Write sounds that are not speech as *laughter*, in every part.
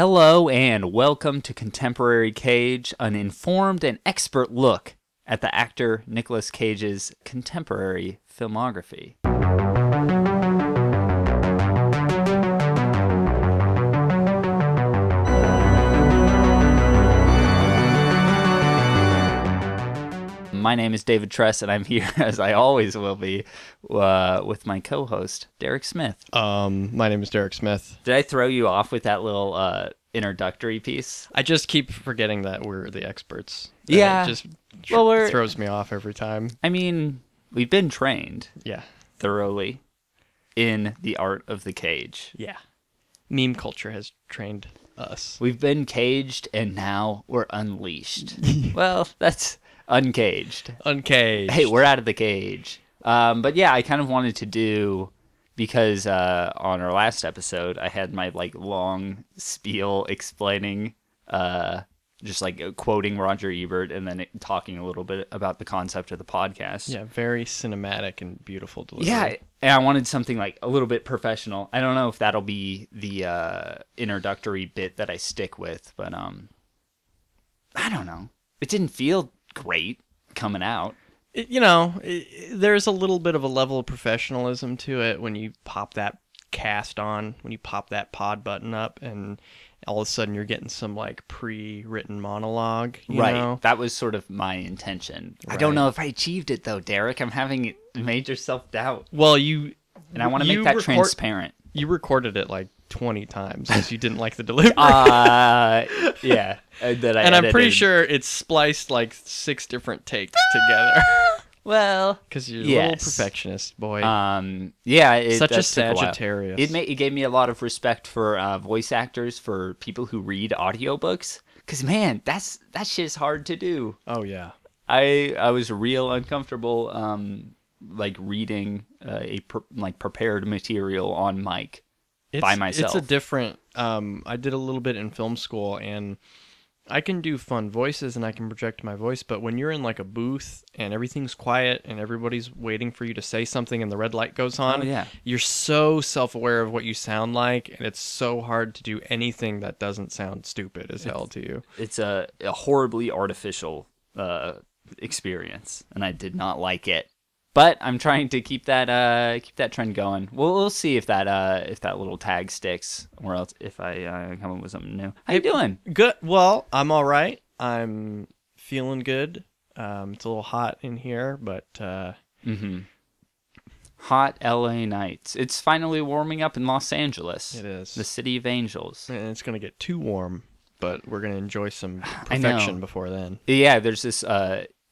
Hello and welcome to Contemporary Cage, an informed and expert look at the actor Nicolas Cage's contemporary filmography. My name is David Tress, and I'm here, *laughs* as I always will be, uh, with my co host, Derik Smith. Um, my name is Derik Smith. Did I throw you off with that little uh, introductory piece? I just keep forgetting that we're the experts. And Yeah. It just tr- Well, we're- throws me off every time. I mean, we've been trained Yeah. thoroughly in the art of the cage. Yeah. Meme culture has trained us. We've been caged and now we're unleashed. *laughs* well, that's uncaged. Uncaged. Hey, we're out of the cage. Um, but yeah, I kind of wanted to do because uh, on our last episode, I had my like long spiel explaining, uh, just like quoting Roger Ebert and then it, talking a little bit about the concept of the podcast. Yeah, very cinematic and beautiful delivery. Yeah, and I wanted something like a little bit professional. I don't know if that'll be the uh, introductory bit that I stick with, but um, I don't know. It didn't feel great coming out. It- you know, i there's a little bit of a level of professionalism to it when you pop that cast on, when you pop that pod button up, and all of a sudden you're getting some like pre-written monologue. You right. Know? That was sort of my intention. I don't know if I achieved it though, Derik. I'm having major self doubt, Well, you and I want to make that record- transparent. You recorded it like 20 times because you didn't like the delivery. *laughs* Uh, yeah. uh, That I and I'm pretty sure it's spliced like six different takes together. Well, Because you're a little perfectionist, boy. Um, yeah, it, Such a that took while. Sagittarius. It made it gave me a lot of respect for uh, voice actors for people who read audiobooks. Cause man, that's that shit's hard to do. oh, yeah. I I was real uncomfortable, um, like reading uh, a like prepared material on mic. It's, By It's a different. Um, I did a little bit in film school, and I can do fun voices and I can project my voice. But when you're in like a booth and everything's quiet and everybody's waiting for you to say something and the red light goes on, Oh, yeah. you're so self-aware of what you sound like, and it's so hard to do anything that doesn't sound stupid as hell to you. It's a, a horribly artificial uh, experience, and I did not like it. But I'm trying to keep that uh, keep that trend going. We'll, we'll see if that uh, if that little tag sticks, or else if I uh, come up with something new. How you doing? Good. Well, I'm all right. I'm feeling good. Um, it's a little hot in here, but uh, Mm-hmm. Hot LA nights. It's finally warming up in Los Angeles. it is. the city of angels. and it's gonna get too warm, but we're gonna enjoy some *sighs* perfection before then. Yeah, there's this.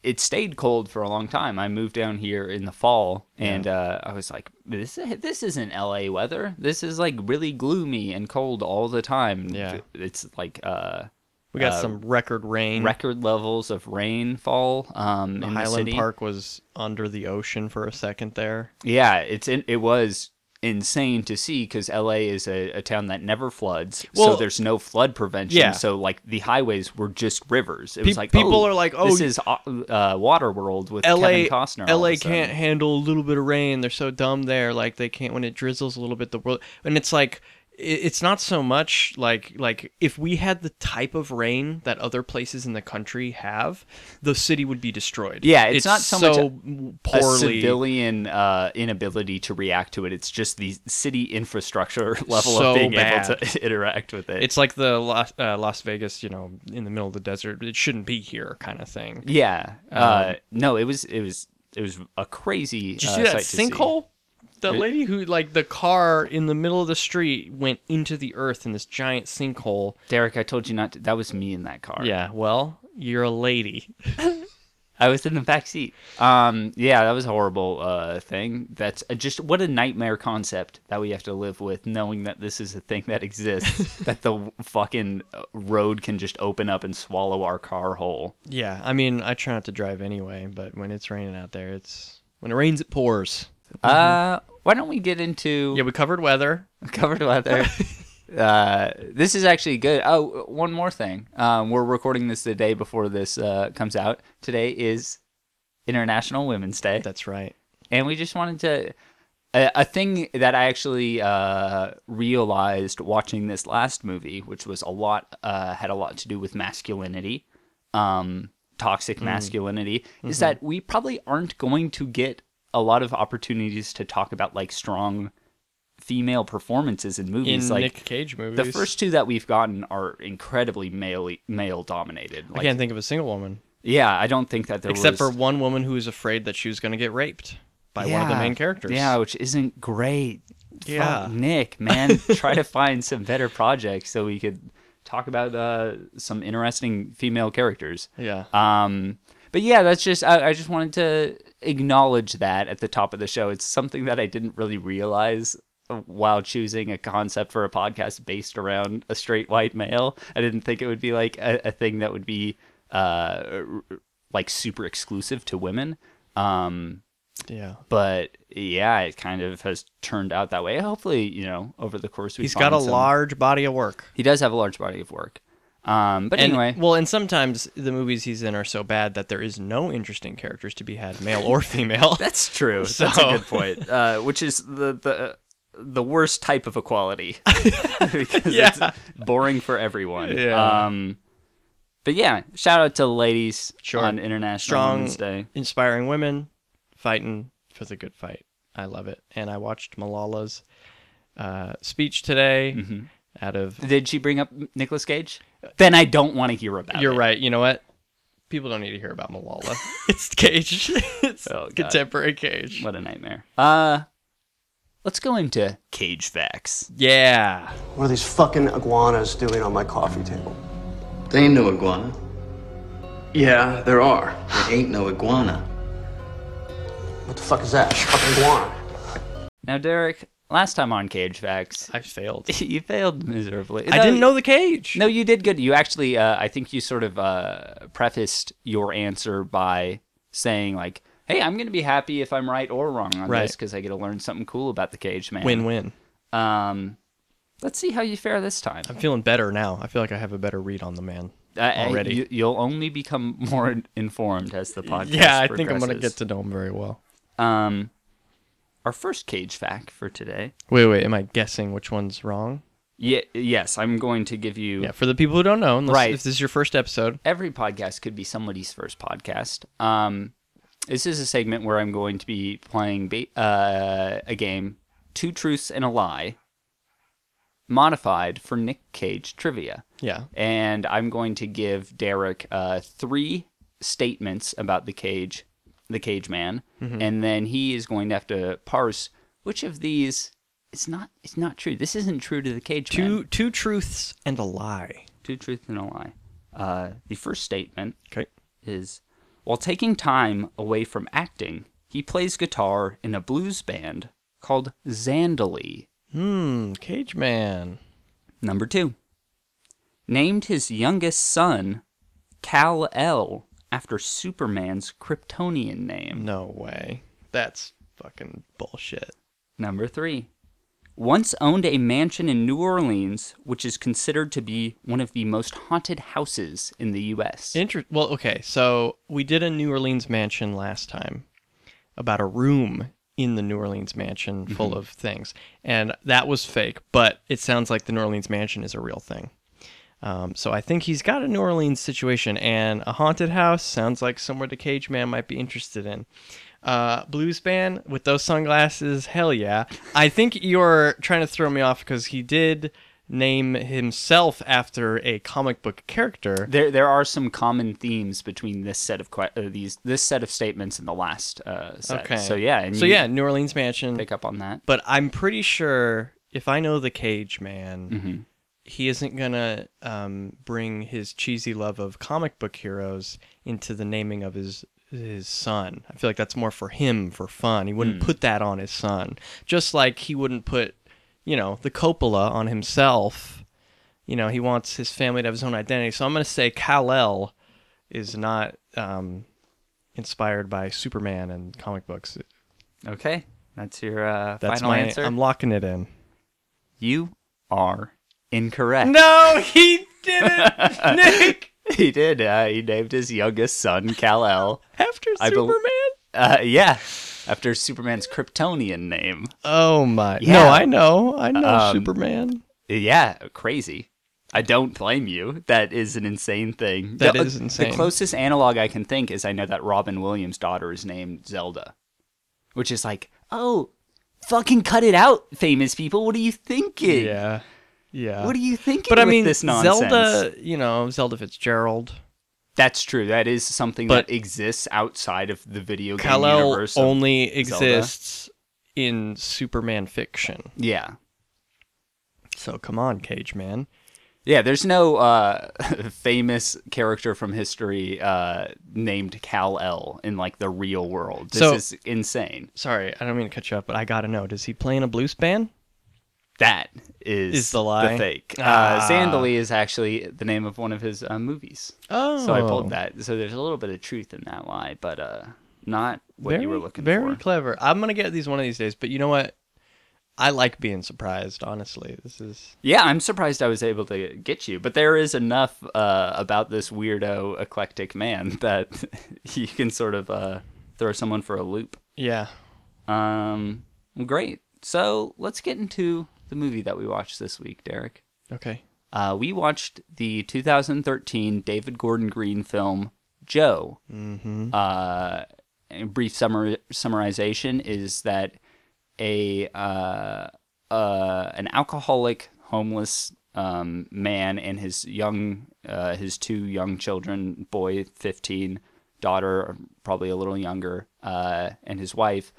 It stayed cold for a long time. I moved down here in the fall, and uh, I was like, "This this isn't LA weather. This is like really gloomy and cold all the time. Yeah. it's like uh, We got Uh, some record rain. record levels of rainfall um, Highland. Park was under the ocean for a second there. Yeah, it's in, it was insane to see because LA is a, a town that never floods, so there's no flood prevention. yeah. So like the highways were just rivers. It Pe- was like people oh, are like, oh, this is uh, uh, Waterworld with LA, Kevin Costner. LA of a sudden. can't handle a little bit of rain. They're so dumb there. Like they can't when it drizzles a little bit. The world and it's like it's not so much like like if we had the type of rain that other places in the country have, the city would be destroyed. Yeah, it's not so much a a poorly. civilian uh, inability to react to it. It's just the city infrastructure *laughs* level So of being bad. able to *laughs* interact with it. It's like the Las, uh, Las Vegas, you know, in the middle of the desert. It shouldn't be here, kind of thing. yeah. uh, no, it was it was it was a crazy. Um, Did you uh, see that sinkhole? The It- lady who, like, the car in the middle of the street went into the earth in this giant sinkhole. Derik, I told you not to. That was me in that car. Yeah, well, you're a lady. *laughs* I was in the back seat. Um, yeah, that was a horrible uh, thing. That's uh, just what a nightmare concept that we have to live with, knowing that this is a thing that exists. *laughs* that the fucking uh, road can just open up and swallow our car whole. Yeah, I mean, I try not to drive anyway, but when it's raining out there, it's when it rains, it pours. Uh, why don't we get into Yeah, we covered weather. *laughs* covered weather? *laughs* uh, this is actually good. Oh, one more thing. Um, we're recording this the day before this uh, comes out. Today is International Women's Day. That's right. and we just wanted to a, a thing that I actually uh, realized watching this last movie, which was a lot uh, had a lot to do with masculinity, um, toxic masculinity, is that we probably aren't going to get a lot of opportunities to talk about like strong female performances in In movies. like Nick Cage movies, the first two that we've gotten are incredibly male male dominated. I can't think of a single woman yeah, I don't think that there except was for one woman who was afraid that she was going to get raped by one of the main characters. Yeah, which isn't great. Yeah. Fuck, Nick, man, *laughs* try to find some better projects so we could talk about uh, some interesting female characters. yeah. Um, but yeah, that's just I, I just wanted to acknowledge that at the top of the show. It's something that I didn't really realize while choosing a concept for a podcast based around a straight white male. I didn't think it would be like a, a thing that would be uh, like super exclusive to women. Um, yeah. but yeah, it kind of has turned out that way. Hopefully, you know, over the course we He's got a some- large body of work. He does have a large body of work. Um, but And, anyway, well, and sometimes the movies he's in are so bad that there is no interesting characters to be had, male or female. *laughs* that's true. *laughs* That's a good point. Uh, which is the the the worst type of equality *laughs* because Yeah. it's boring for everyone. Yeah. Um, but yeah, shout out to the ladies Sure. on International Strong, Women's Day. inspiring women fighting for the good fight. I love it. And I watched Malala's uh, speech today. Mm-hmm. Out of Did she bring up Nicolas Cage? Then I don't want to hear about you're it. right. You know what? People don't need to hear about Malala. *laughs* it's Cage. *laughs* it's Oh, contemporary Cage. What a nightmare. Uh, let's go into Cage facts. Yeah. What are these fucking iguanas doing on my coffee table? There ain't no iguana. Yeah, there are. There ain't no iguana. What the fuck is that? Fucking iguana. Now, Derik, last time on Cage Facts, *laughs* I failed. *laughs* you failed miserably. I didn't know the cage. No, you did good. You actually, uh, I think you sort of uh, prefaced your answer by saying like, "Hey, I'm going to be happy if I'm right or wrong on Right. this because I get to learn something cool about the Cage Man." Win-win. Um, let's see how you fare this time. I'm feeling better now. I feel like I have a better read on the man. Uh, already. you, you'll only become *laughs* more informed as the podcast. yeah, I think I'm gonna get to know him very well. Um, our first Cage fact for today. Wait, wait. Am I guessing which one's wrong? Yeah, yes, I'm going to give you. Yeah, for the people who don't know, unless, Right. if this is your first episode, every podcast could be somebody's first podcast. Um, this is a segment where I'm going to be playing ba- uh, a game, Two Truths and a Lie, modified for Nick Cage trivia. yeah, And I'm going to give Derik uh, three statements about the cage, the cage man, and then he is going to have to parse which of these it's not. It's not true. This isn't true to the cage man. two two truths and a lie. Two truths and a lie. Uh, the first statement Okay. is while taking time away from acting, he plays guitar in a blues band called Zandalee. Hmm. Cage Man. Number two, named his youngest son Kal El after Superman's Kryptonian name. No way. That's fucking bullshit. Number three, once owned a mansion in New Orleans, which is considered to be one of the most haunted houses in the U.S. Inter- well, okay. So we did a New Orleans mansion last time about a room in the New Orleans mansion full mm-hmm. of things, and that was fake. But it sounds like the New Orleans mansion is a real thing. Um, so I think he's got a New Orleans situation, and a haunted house sounds like somewhere the Cage Man might be interested in. Uh, blues band with those sunglasses, hell yeah! I think you're trying to throw me off because he did name himself after a comic book character. There, there are some common themes between this set of que- uh, these this set of statements and the last uh, set. Okay. So yeah, and so yeah, New Orleans mansion. pick up on that. But I'm pretty sure if I know the Cage Man, Mm-hmm. He isn't gonna um, bring his cheesy love of comic book heroes into the naming of his his son. I feel like that's more for him for fun. He wouldn't put that on his son, just like he wouldn't put, you know, the Coppola on himself. You know, he wants his family to have his own identity. So I'm gonna say Kal El is not um, inspired by Superman and comic books. Okay, that's your uh, That's final my answer. I'm locking it in. you are incorrect. No, he didn't, *laughs* Nick. he did. Uh, he named his youngest son Kal El. After I Superman. Uh, yeah. after Superman's Kryptonian name. Oh my! Yeah. No, I know, I know Um, Superman. Yeah, crazy. I don't blame you. That is an insane thing. That the, is insane. The closest analog I can think is I know that Robin Williams' daughter is named Zelda, which is like, oh, fucking cut it out, famous people. What are you thinking? Yeah, yeah. What are you thinking? but I with mean, this nonsense? Zelda, you know, Zelda Fitzgerald. That's true. That is something But- that exists outside of the video game Kal El universe. of- only Zelda. exists in Superman fiction. yeah. So come on, Cage Man. Yeah, there's no uh, *laughs* famous character from history uh, named Kal El in like the real world. This So- is insane. Sorry, I don't mean to cut you up, but I gotta know: Does he play in a blues band? That is, Is the lie? fake. Ah. Uh, Zandalee is actually the name of one of his uh, movies. Oh, So I pulled that. So there's a little bit of truth in that lie, but uh, not what very, you were looking very for. Very clever. I'm gonna get these one of these days. But you know what? I like being surprised. Honestly, this is Yeah, I'm surprised I was able to get you, but there is enough uh, about this weirdo, eclectic man *laughs* that you can sort of uh, throw someone for a loop. yeah. Um, great. So let's get into the movie that we watched this week, Derik. Okay. Uh, we watched the 2013 David Gordon Green film Joe. Mm-hmm. Uh, a brief summar- summarization is that a uh, uh, an alcoholic, homeless um, man and his young uh, his two young children, boy 15, daughter probably a little younger, uh, and his wife.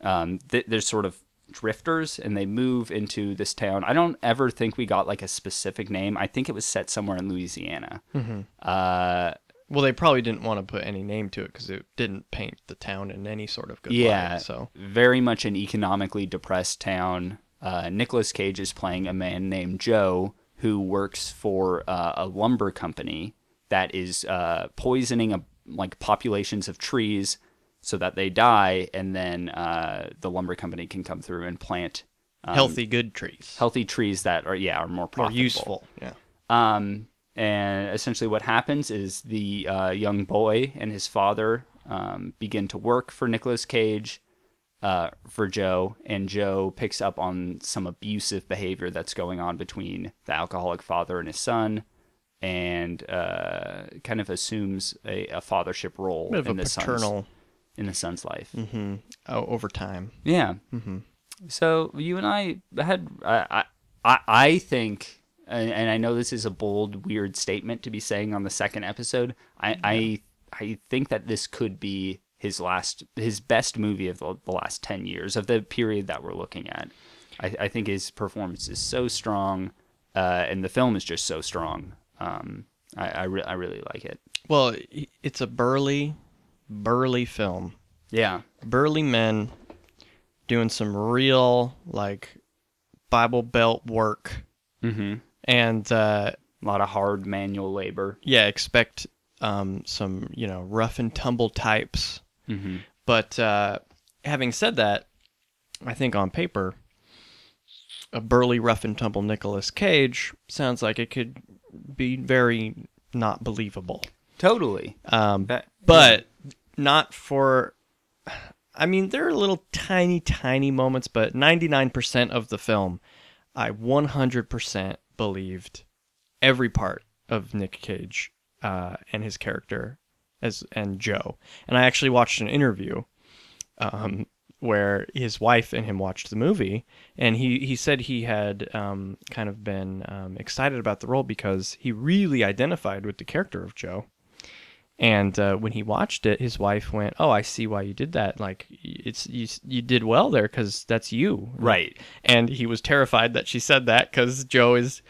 Um, th- they're sort of drifters, and they move into this town. I don't ever think we got like a specific name. I think it was set somewhere in Louisiana. Uh, Well, they probably didn't want to put any name to it because it didn't paint the town in any sort of good yeah, light. So very much an economically depressed town. Uh, Nicolas Cage is playing a man named Joe who works for uh, a lumber company that is uh, poisoning a, like populations of trees so that they die, and then uh, the lumber company can come through and plant um, healthy, good trees healthy trees that are yeah are more more profitable. useful. Yeah. Um, and essentially, what happens is the uh, young boy and his father um, begin to work for Nicolas Cage, uh, for Joe, and Joe picks up on some abusive behavior that's going on between the alcoholic father and his son, and uh, kind of assumes a, a fathership role Bit of in the son's paternal in the son's life. oh, over time. Yeah. Mm-hmm. So you and I had I I I think, and, and I know this is a bold, weird statement to be saying on the second episode. I I I think that this could be his last, his best movie of the, the last ten years of the period that we're looking at. I, I think his performance is so strong, uh, and the film is just so strong. Um, I I, re- I really like it. Well, it's a burly, burly film. Yeah. Burly men doing some real like Bible Belt work, Mm-hmm. and uh, A lot of hard manual labor. yeah, expect um, some you know rough and tumble types. Mm-hmm. But uh, having said that, I think on paper, a burly, rough and tumble Nicolas Cage sounds like it could be very not believable. Totally. Um, That- but not for. I mean, there are little tiny, tiny moments, but 99% of the film, I 100% believed every part of Nick Cage uh, and his character as and Joe. And I actually watched an interview um, where his wife and him watched the movie, and he, he said he had um, kind of been um, excited about the role because he really identified with the character of Joe. And uh, when he watched it, his wife went, "Oh, I see why you did that. Like, it's you, you did well there because that's you, Right. And he was terrified that she said that because Joe is,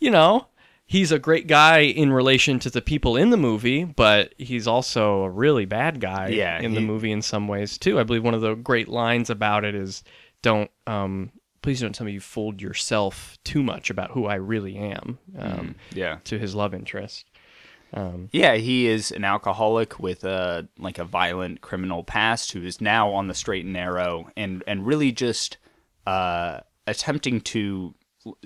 you know, he's a great guy in relation to the people in the movie, but he's also a really bad guy Yeah, in the he- movie in some ways too. I believe one of the great lines about it is, "Don't, um, please don't tell me you fooled yourself too much about who I really am." Um, Yeah. To his love interest. Yeah, he is an alcoholic with a like a violent criminal past who is now on the straight and narrow and and really just uh, attempting to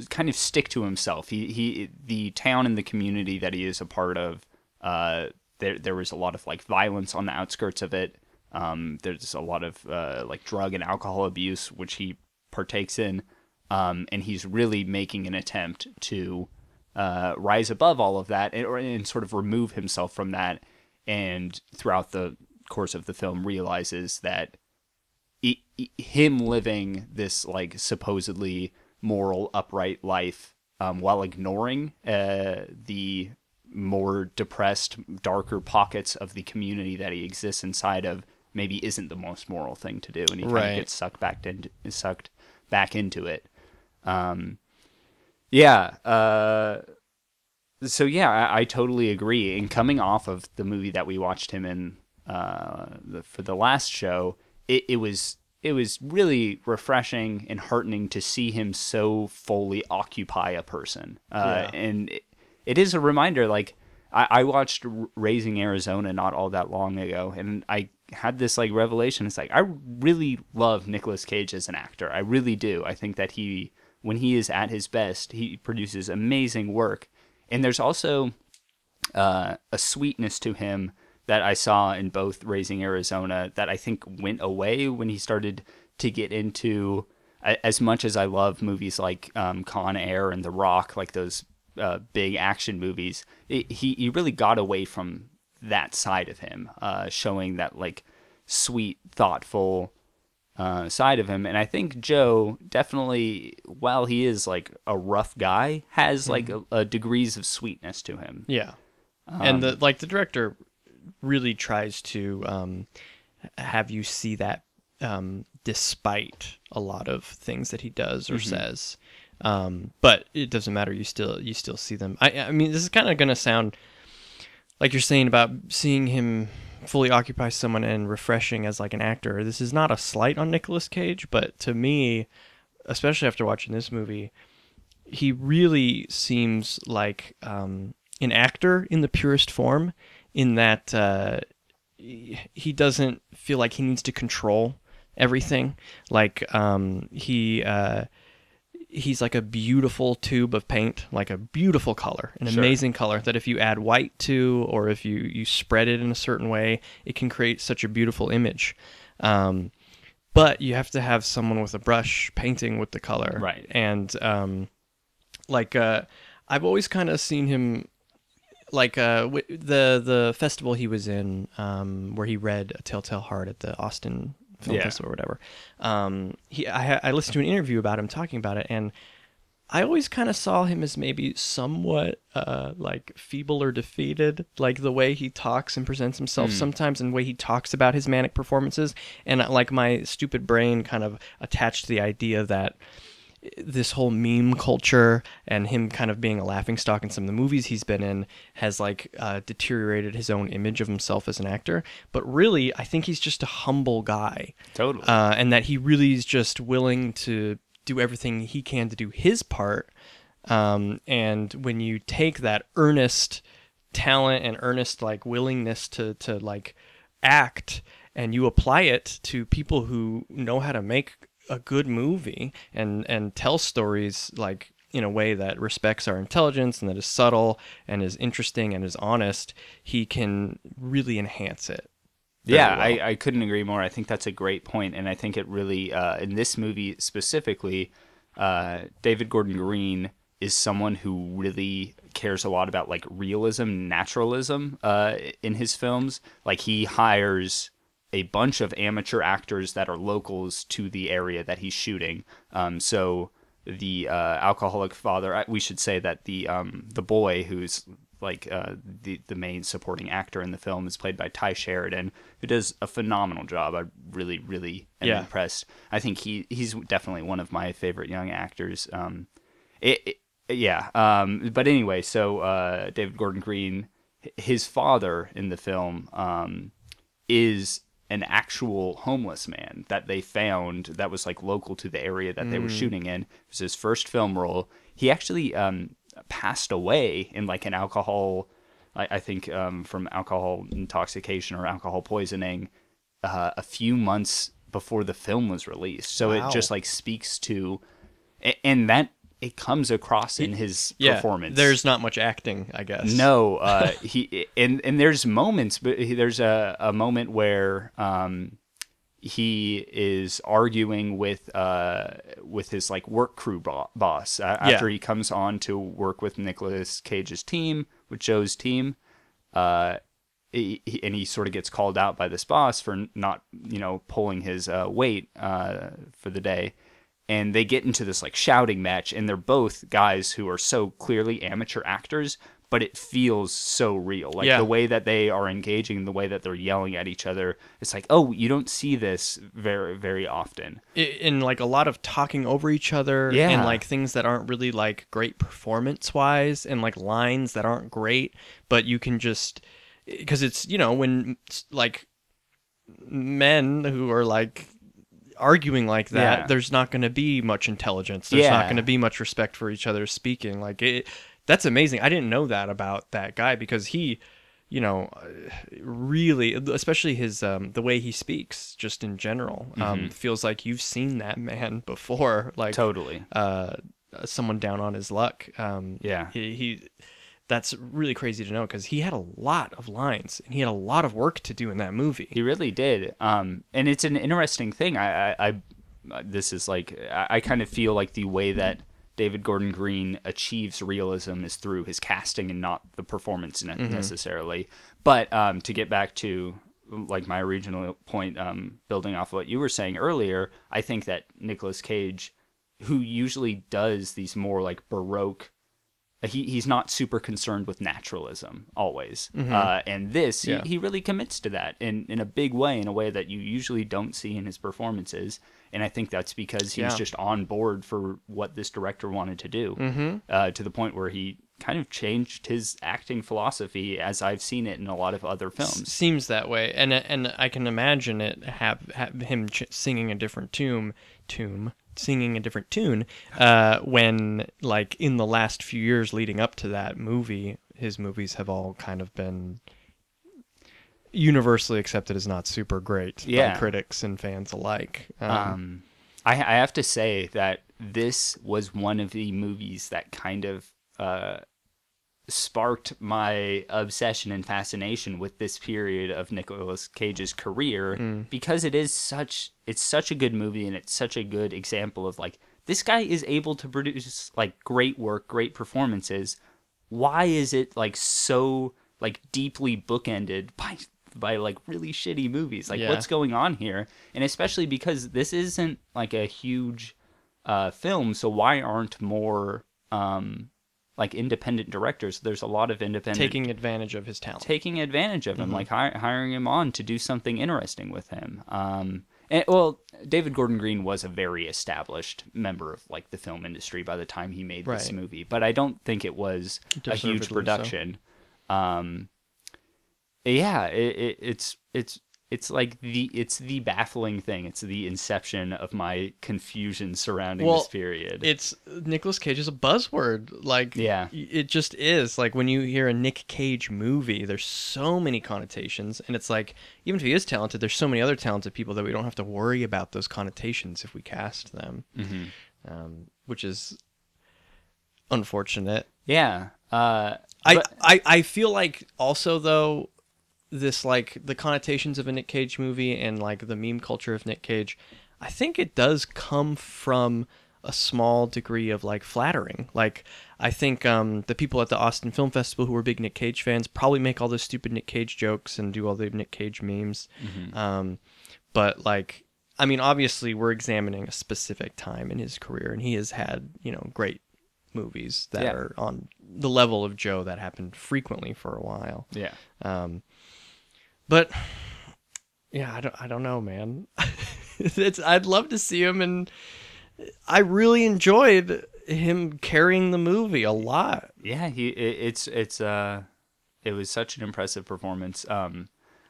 kind of stick to himself. He he the town and the community that he is a part of. Uh, there there was a lot of like violence on the outskirts of it. Um, there's a lot of uh, like drug and alcohol abuse, which he partakes in, um, and he's really making an attempt to uh, rise above all of that and, or, and sort of remove himself from that. And throughout the course of the film, realizes that i- i- him living this like supposedly moral, upright life um, while ignoring uh, the more depressed, darker pockets of the community that he exists inside of maybe isn't the most moral thing to do, and he kind of gets sucked back into sucked back into it. Um, yeah. Uh, so yeah, I, I totally agree. And coming off of the movie that we watched him in uh, the, for the last show, it, it was it was really refreshing and heartening to see him so fully occupy a person. Uh, And it, it is a reminder. Like I, I watched Raising Arizona not all that long ago, and I had this like revelation. It's like I really love Nicolas Cage as an actor. I really do. I think that he when he is at his best, he produces amazing work. And there's also uh, a sweetness to him that I saw in both Raising Arizona that I think went away when he started to get into. As much as I love movies like um, Con Air and The Rock, like those uh, big action movies, it, he he really got away from that side of him, uh, showing that like sweet, thoughtful uh, side of him. And I think Joe definitely, while he is like a rough guy, has like a, a degrees of sweetness to him. Yeah, and the like the director really tries to um, have you see that um, despite a lot of things that he does or says. Um, but it doesn't matter. You still you still see them. I I mean, this is kind of gonna sound like you're saying about seeing him fully occupy someone and refreshing as like an actor. This is not a slight on Nicolas Cage, but to me, especially after watching this movie, he really seems like um, an actor in the purest form, in that uh, he doesn't feel like he needs to control everything. Like um, he uh, he's like a beautiful tube of paint, like a beautiful color, an amazing color that if you add white to or if you you spread it in a certain way, it can create such a beautiful image. Um, but you have to have someone with a brush painting with the color, Right. And um, like uh, I've always kind of seen him like uh w- the the festival he was in um where he read a telltale heart at the austin film Yeah. festival or whatever um he i i listened to an interview about him talking about it and i always kind of saw him as maybe somewhat uh like feeble or defeated like the way he talks and presents himself sometimes and the way he talks about his manic performances and uh, like my stupid brain kind of attached the idea that this whole meme culture and him kind of being a laughing stock in some of the movies he's been in has like uh, deteriorated his own image of himself as an actor. But really, I think he's just a humble guy. Totally. Uh, and that he really is just willing to do everything he can to do his part. Um, and when you take that earnest talent and earnest like willingness to to like act and you apply it to people who know how to make a good movie and and tell stories like in a way that respects our intelligence and that is subtle and is interesting and is honest he can really enhance it yeah, well. I, I couldn't agree more. I think that's a great point, and I think it really, uh, in this movie specifically, uh, David Gordon Green is someone who really cares a lot about like realism, naturalism uh, in his films. Like he hires a bunch of amateur actors that are locals to the area that he's shooting. Um, so the uh, alcoholic father, we should say that the um, the boy who's like uh, the the main supporting actor in the film is played by Tye Sheridan, who does a phenomenal job. I really, really am Yeah. impressed. I think he he's definitely one of my favorite young actors. Um, it, it- yeah. Um, but anyway, so uh, David Gordon Green, his father in the film, um, is an actual homeless man that they found that was like local to the area that they were shooting in. It was his first film role. He actually um, passed away in like an alcohol, I, I think um, from alcohol intoxication or alcohol poisoning, uh, a few months before the film was released. So Wow. it just like speaks to, and that it comes across in his yeah, performance. there's not much acting, I guess. No, uh, *laughs* he and and there's moments, but he- there's a, a moment where um, he is arguing with uh, with his like work crew bo- boss uh, Yeah. after he comes on to work with Nicolas Cage's team, with Joe's team. Uh, he, he- and he sort of gets called out by this boss for not, you know, pulling his uh, weight uh, for the day. And they get into this like shouting match, and they're both guys who are so clearly amateur actors, but it feels so real. Like Yeah. the way that they are engaging, the way that they're yelling at each other. It's like, oh, you don't see this very, very often. In like a lot of talking over each other Yeah. and like things that aren't really like great performance wise and like lines that aren't great but you can just because it's you know when like men who are like arguing like that Yeah. there's not going to be much intelligence there's not going to be much respect for each other speaking like it that's amazing i didn't know that about that guy because he you know really especially his um the way he speaks just in general Mm-hmm. um feels like you've seen that man *laughs* before like Totally. uh someone down on his luck um Yeah. he, he that's really crazy to know because he had a lot of lines and he had a lot of work to do in that movie He really did. Um, and it's an interesting thing. I, I, I uh, this is like, I, I kind of feel like the way that David Gordon Green achieves realism is through his casting and not the performance ne- necessarily. But um, to get back to like my original point, um, building off what you were saying earlier, I think that Nicolas Cage, who usually does these more like baroque he, he's not super concerned with naturalism always. Uh, and this, Yeah. he, he really commits to that in, in a big way, in a way that you usually don't see in his performances. And I think that's because he's Yeah. just on board for what this director wanted to do, mm-hmm. uh, to the point where he kind of changed his acting philosophy as I've seen it in a lot of other films. seems that way and and I can imagine it have, have him ch- singing a different tune tune singing a different tune uh when like in the last few years leading up to that movie his movies have all kind of been universally accepted as not super great Yeah. by critics and fans alike um, Um, I, I have to say that this was one of the movies that kind of uh, sparked my obsession and fascination with this period of Nicolas Cage's career because it is such it's such a good movie and it's such a good example of like this guy is able to produce like great work, great performances. Why is it like so like deeply bookended *laughs* by by like really shitty movies? Like Yeah. what's going on here? And especially because this isn't like a huge uh, film, so why aren't more um, like independent directors? There's a lot of independent taking advantage of his talent taking advantage of him, Mm-hmm. like hi- hiring him on to do something interesting with him. Um, and, well, David Gordon Green was a very established member of like the film industry by the time he made this movie, but I don't think it was a huge Deservedly so. production. Um, yeah, it, it, it's it's it's like the it's the baffling thing. It's the inception of my confusion surrounding Well, this period. it's Nicolas Cage is a buzzword. Like, Yeah. it just is. Like when you hear a Nick Cage movie, there's so many connotations, and it's like even if he is talented, there's so many other talented people that we don't have to worry about those connotations if we cast them, Mhm. um, which is unfortunate. yeah. Uh, I, I I feel like also though this like the connotations of a Nick Cage movie and like the meme culture of Nick Cage, I think it does come from a small degree of like flattering. Like I think um, the people at the Austin Film Festival who were big Nick Cage fans probably make all those stupid Nick Cage jokes and do all the Nick Cage memes. Um, but like I mean obviously we're examining a specific time in his career and he has had, you know, great movies that Yeah. are on the level of Joe that happened frequently for a while. yeah. Um, but yeah, I don't, I don't know, man. *laughs* it's, I'd love to see him, and I really enjoyed him carrying the movie a lot. yeah he it, it's it's uh it was such an impressive performance um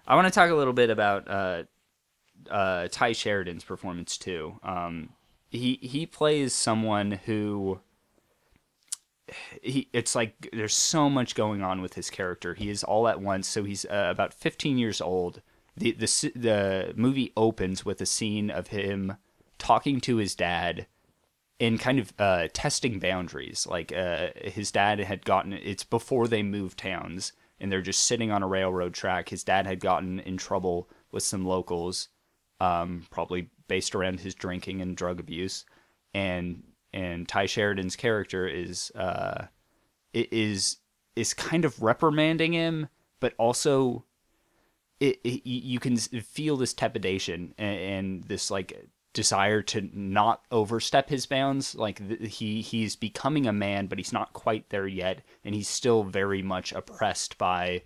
i want to talk a little bit about uh uh tye sheridan's performance too um he he plays someone who he it's like there's so much going on with his character he is all at once so he's uh, about 15 years old the the the movie opens with a scene of him talking to his dad and kind of uh, testing boundaries. Like uh, his dad had gotten it's before they moved towns, and they're just sitting on a railroad track. His dad had gotten in trouble with some locals, um, probably based around his drinking and drug abuse, and and Tye Sheridan's character is uh, is is kind of reprimanding him, but also it, it you can feel this trepidation and, and this like desire to not overstep his bounds. Like th- he he's becoming a man but he's not quite there yet and he's still very much oppressed by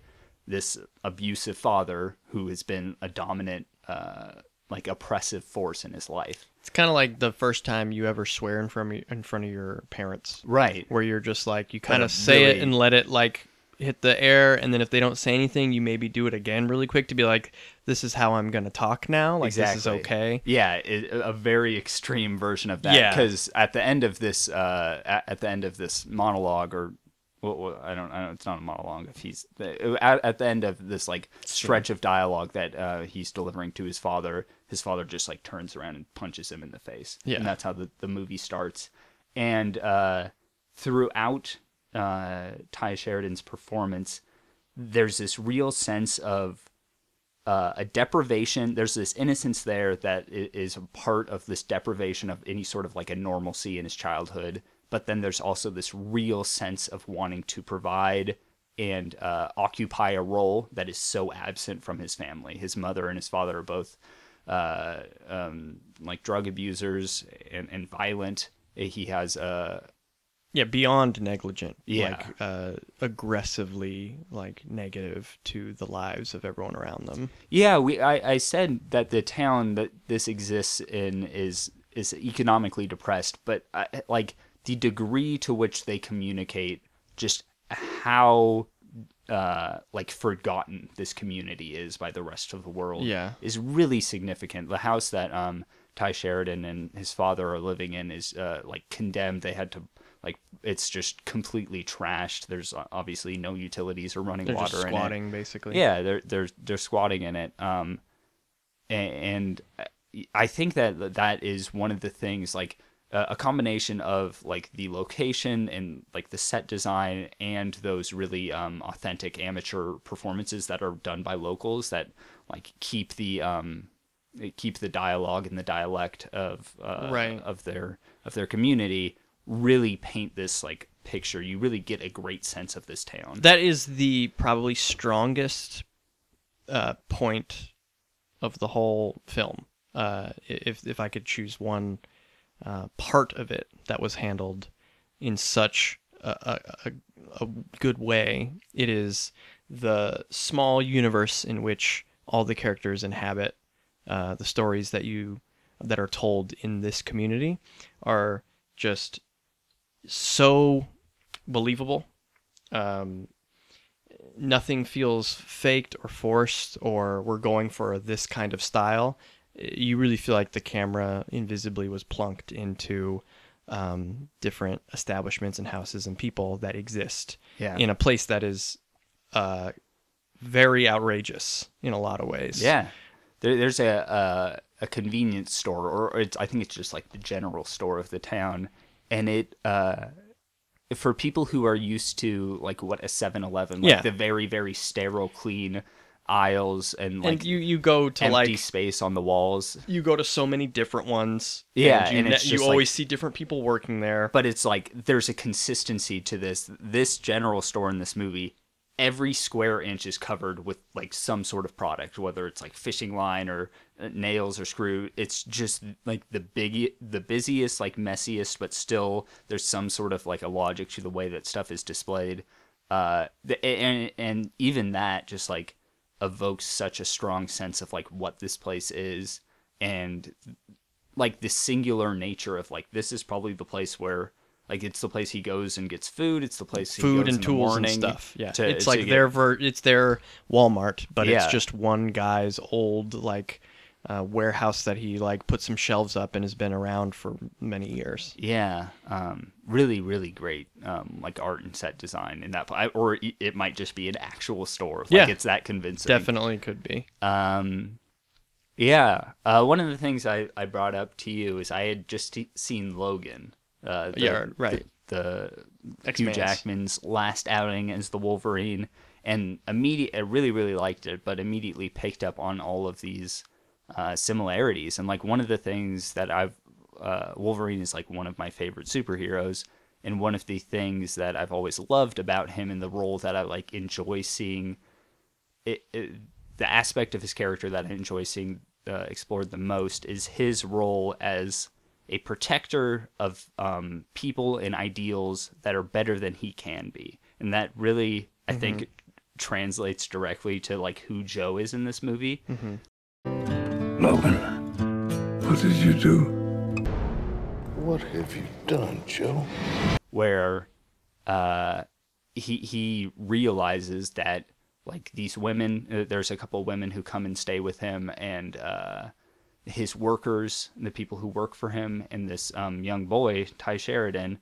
this abusive father who has been a dominant uh like oppressive force in his life It's kind of like the first time you ever swear in front of, in front of your parents, right where you're just like you kind of say really- it and let it like hit the air, and then if they don't say anything, you maybe do it again really quick to be like, "This is how I'm gonna talk now. Like this is okay." Yeah, it, a very extreme version of that. Yeah. Because at the end of this, uh, at the end of this monologue, or well, well, I don't, I don't, it's not a monologue. If he's at, at the end of this like stretch of dialogue that uh, he's delivering to his father, his father just like turns around and punches him in the face. Yeah. and that's how the the movie starts. And uh, throughout uh, Tye Sheridan's performance, there's this real sense of uh, a deprivation. There's this innocence there that is a part of this deprivation of any sort of like a normalcy in his childhood. But then there's also this real sense of wanting to provide and uh, occupy a role that is so absent from his family. His mother and his father are both uh, um, like drug abusers and, and violent. He has a Yeah, beyond negligent. Yeah. Like uh, aggressively like negative to the lives of everyone around them. Yeah, we I, I said that the town that this exists in is is economically depressed, but I, like the degree to which they communicate just how uh like forgotten this community is by the rest of the world Yeah. is really significant. The house that um Tye Sheridan and his father are living in is uh like condemned. They had to like it's just completely trashed. There's uh, obviously no utilities or running They're water just in it. squatting basically. Yeah, they're they're they're squatting in it. Um, and I think that that is one of the things like uh, a combination of like the location and like the set design and those really um, authentic amateur performances that are done by locals that like keep the um keep the dialogue and the dialect of uh, Right. of their of their community really paint this like picture you really get a great sense of this town That is the probably strongest uh, point of the whole film. Uh, if if I could choose one uh, part of it that was handled in such a, a, a, good way, it is the small universe in which all the characters inhabit. Uh, the stories that you that are told in this community are just so believable um, nothing feels faked or forced or we're going for this kind of style. You really feel like the camera invisibly was plunked into um, different establishments and houses and people that exist Yeah. in a place that is uh, very outrageous in a lot of ways. Yeah, there, there's a, a a convenience store, or, I think it's just like the general store of the town, and it uh for people who are used to like what a 7-Eleven, like Yeah. the very very sterile, clean aisles and like and you you go to empty like space on the walls. you go to so many different ones. Yeah, and you, and ne- you always like- see different people working there. but it's like there's a consistency to this this general store in this movie every square inch is covered with like some sort of product whether it's like fishing line or uh, nails or screw it's just like the big the busiest like messiest but still there's some sort of like a logic to the way that stuff is displayed uh the, and and even that just like evokes such a strong sense of like what this place is and like the singular nature of like this is probably the place where like it's the place he goes and gets food. It's the place he food goes and tools and stuff. Yeah, to- it's like get- their ver- it's their Walmart, but it's just one guy's old like uh, warehouse that he like put some shelves up and has been around for many years. Yeah, um, really, really great, um, like art and set design in that, or it might just be an actual store. Like Yeah. it's that convincing. Definitely could be. Um, yeah. Uh, one of the things I, I brought up to you is I had just seen Logan, uh, the, Yeah, right. The, the Hugh. Jackman's last outing as the Wolverine, and immediate, I really really liked it, but immediately picked up on all of these uh, similarities. And like one of the things that I've uh, Wolverine is like one of my favorite superheroes, and one of the things that I've always loved about him and the role that I like enjoy seeing it, it the aspect of his character that I enjoy seeing uh, explored the most is his role as a protector of um, people and ideals that are better than he can be, and that really I think translates directly to like who Joe is in this movie. Logan, what did you do? What have you done, Joe? where uh, he he realizes that like these women, uh, there's a couple women who come and stay with him, and uh, his workers, the people who work for him, and this um, young boy Tye Sheridan,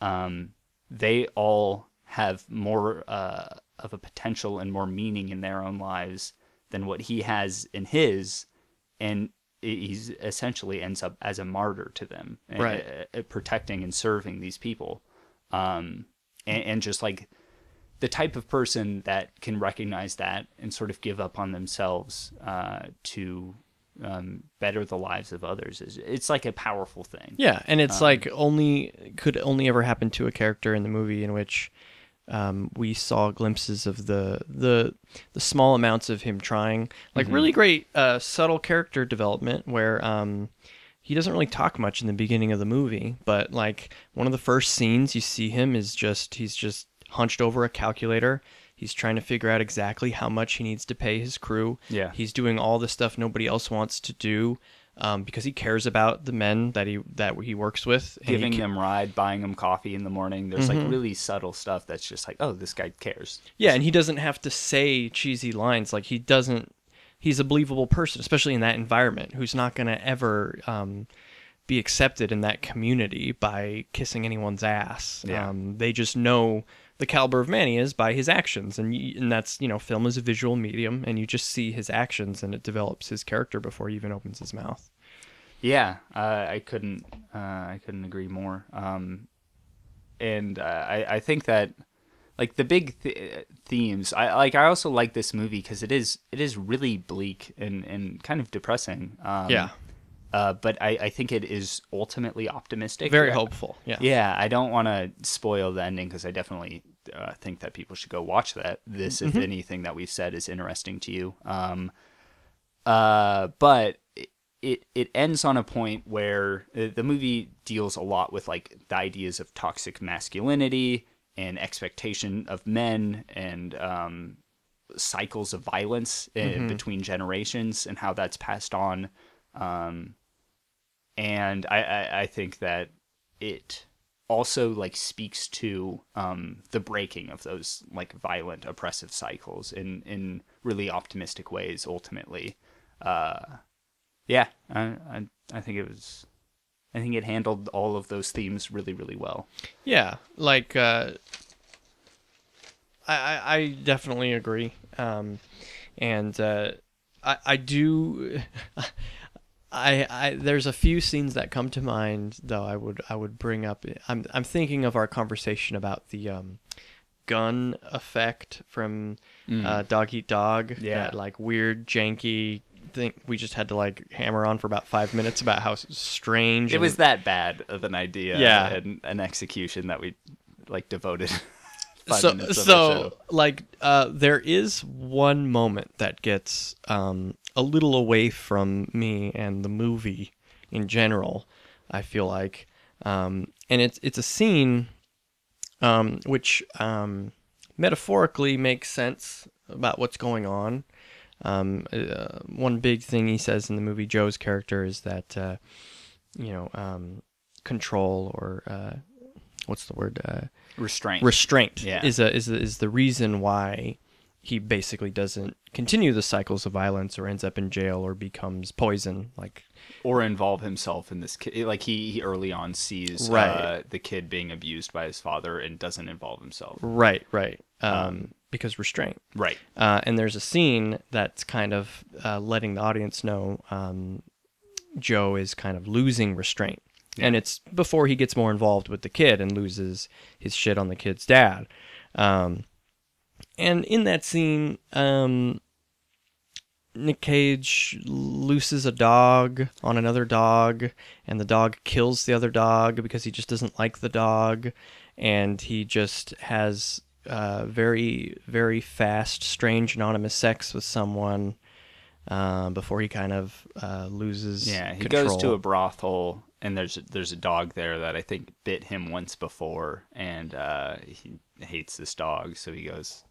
um, they all have more uh, of a potential and more meaning in their own lives than what he has in his, and he's essentially ends up as a martyr to them, Right. uh, uh, protecting and serving these people um, and, and just like the type of person that can recognize that and sort of give up on themselves uh, to um, better the lives of others is it's like a powerful thing. Yeah, and Um, it's like only could only ever happen to a character in the movie in which um, we saw glimpses of the the the small amounts of him trying, like Mm-hmm. really great uh, subtle character development where um, he doesn't really talk much in the beginning of the movie, but like one of the first scenes you see him is just he's just hunched over a calculator. He's trying to figure out exactly how much he needs to pay his crew. Yeah. He's doing all the stuff nobody else wants to do um, because he cares about the men that he that he works with. Giving ca- them ride, buying them coffee in the morning. There's like really subtle stuff that's just like, oh, this guy cares. Yeah, and he doesn't have to say cheesy lines. Like he doesn't. He's a believable person, especially in that environment, who's not going to ever um, be accepted in that community by kissing anyone's ass. Yeah. Um, they just know the caliber of man he is by his actions, and y and that's you know, film is a visual medium, and you just see his actions, and it develops his character before he even opens his mouth. Yeah, uh, I couldn't. Uh, I couldn't agree more. Um, and uh, I, I think that like the big th- themes. I like. I also like this movie because it is it is really bleak and and kind of depressing. Um, yeah, Uh, but I, I think it is ultimately optimistic. very hopeful. Yeah. Yeah, I don't want to spoil the ending because I definitely uh, think that people should go watch that. This, if anything that we've said is interesting to you. Um, uh, but it- it it ends on a point where uh, the movie deals a lot with like the ideas of toxic masculinity and expectation of men and um, cycles of violence in, between generations and how that's passed on. Um, and I, I, I think that it also like speaks to um, the breaking of those like violent oppressive cycles in in really optimistic ways ultimately uh, yeah I, I I think it was I think it handled all of those themes really really well Yeah, like uh, I, I definitely agree, um, and uh, I I do. *laughs* I, I there's a few scenes that come to mind though I would I would bring up I'm I'm thinking of our conversation about the um, gun effect from uh, Dog Eat Dog Yeah. that like weird janky thing we just had to like hammer on for about five minutes about how strange it and- was that bad of an idea Yeah. and an execution that we like devoted *laughs* five so minutes of so like uh there is one moment that gets um a little away from me and the movie in general i feel like. Um and it's it's a scene um which um metaphorically makes sense about what's going on. Um uh, one big thing he says in the movie joe's character is that uh you know um control or uh what's the word uh restraint. restraint Yeah. is a, is a, is the reason why he basically doesn't continue the cycles of violence or ends up in jail or becomes poison like or involve himself in this kid like he, he early on sees Right. uh, the kid being abused by his father and doesn't involve himself. Right right. Um, because restraint. right. Uh, and there's a scene that's kind of uh, letting the audience know um, joe is kind of losing restraint. And it's before he gets more involved with the kid and loses his shit on the kid's dad. Um, and in that scene, um, Nick Cage looses a dog on another dog, and the dog kills the other dog because he just doesn't like the dog, and he just has uh, very, very fast, strange, anonymous sex with someone uh, before he kind of uh, loses. Yeah, he control. goes to a brothel, and there's there's a dog there that I think bit him once before, and uh, he hates this dog, so he goes,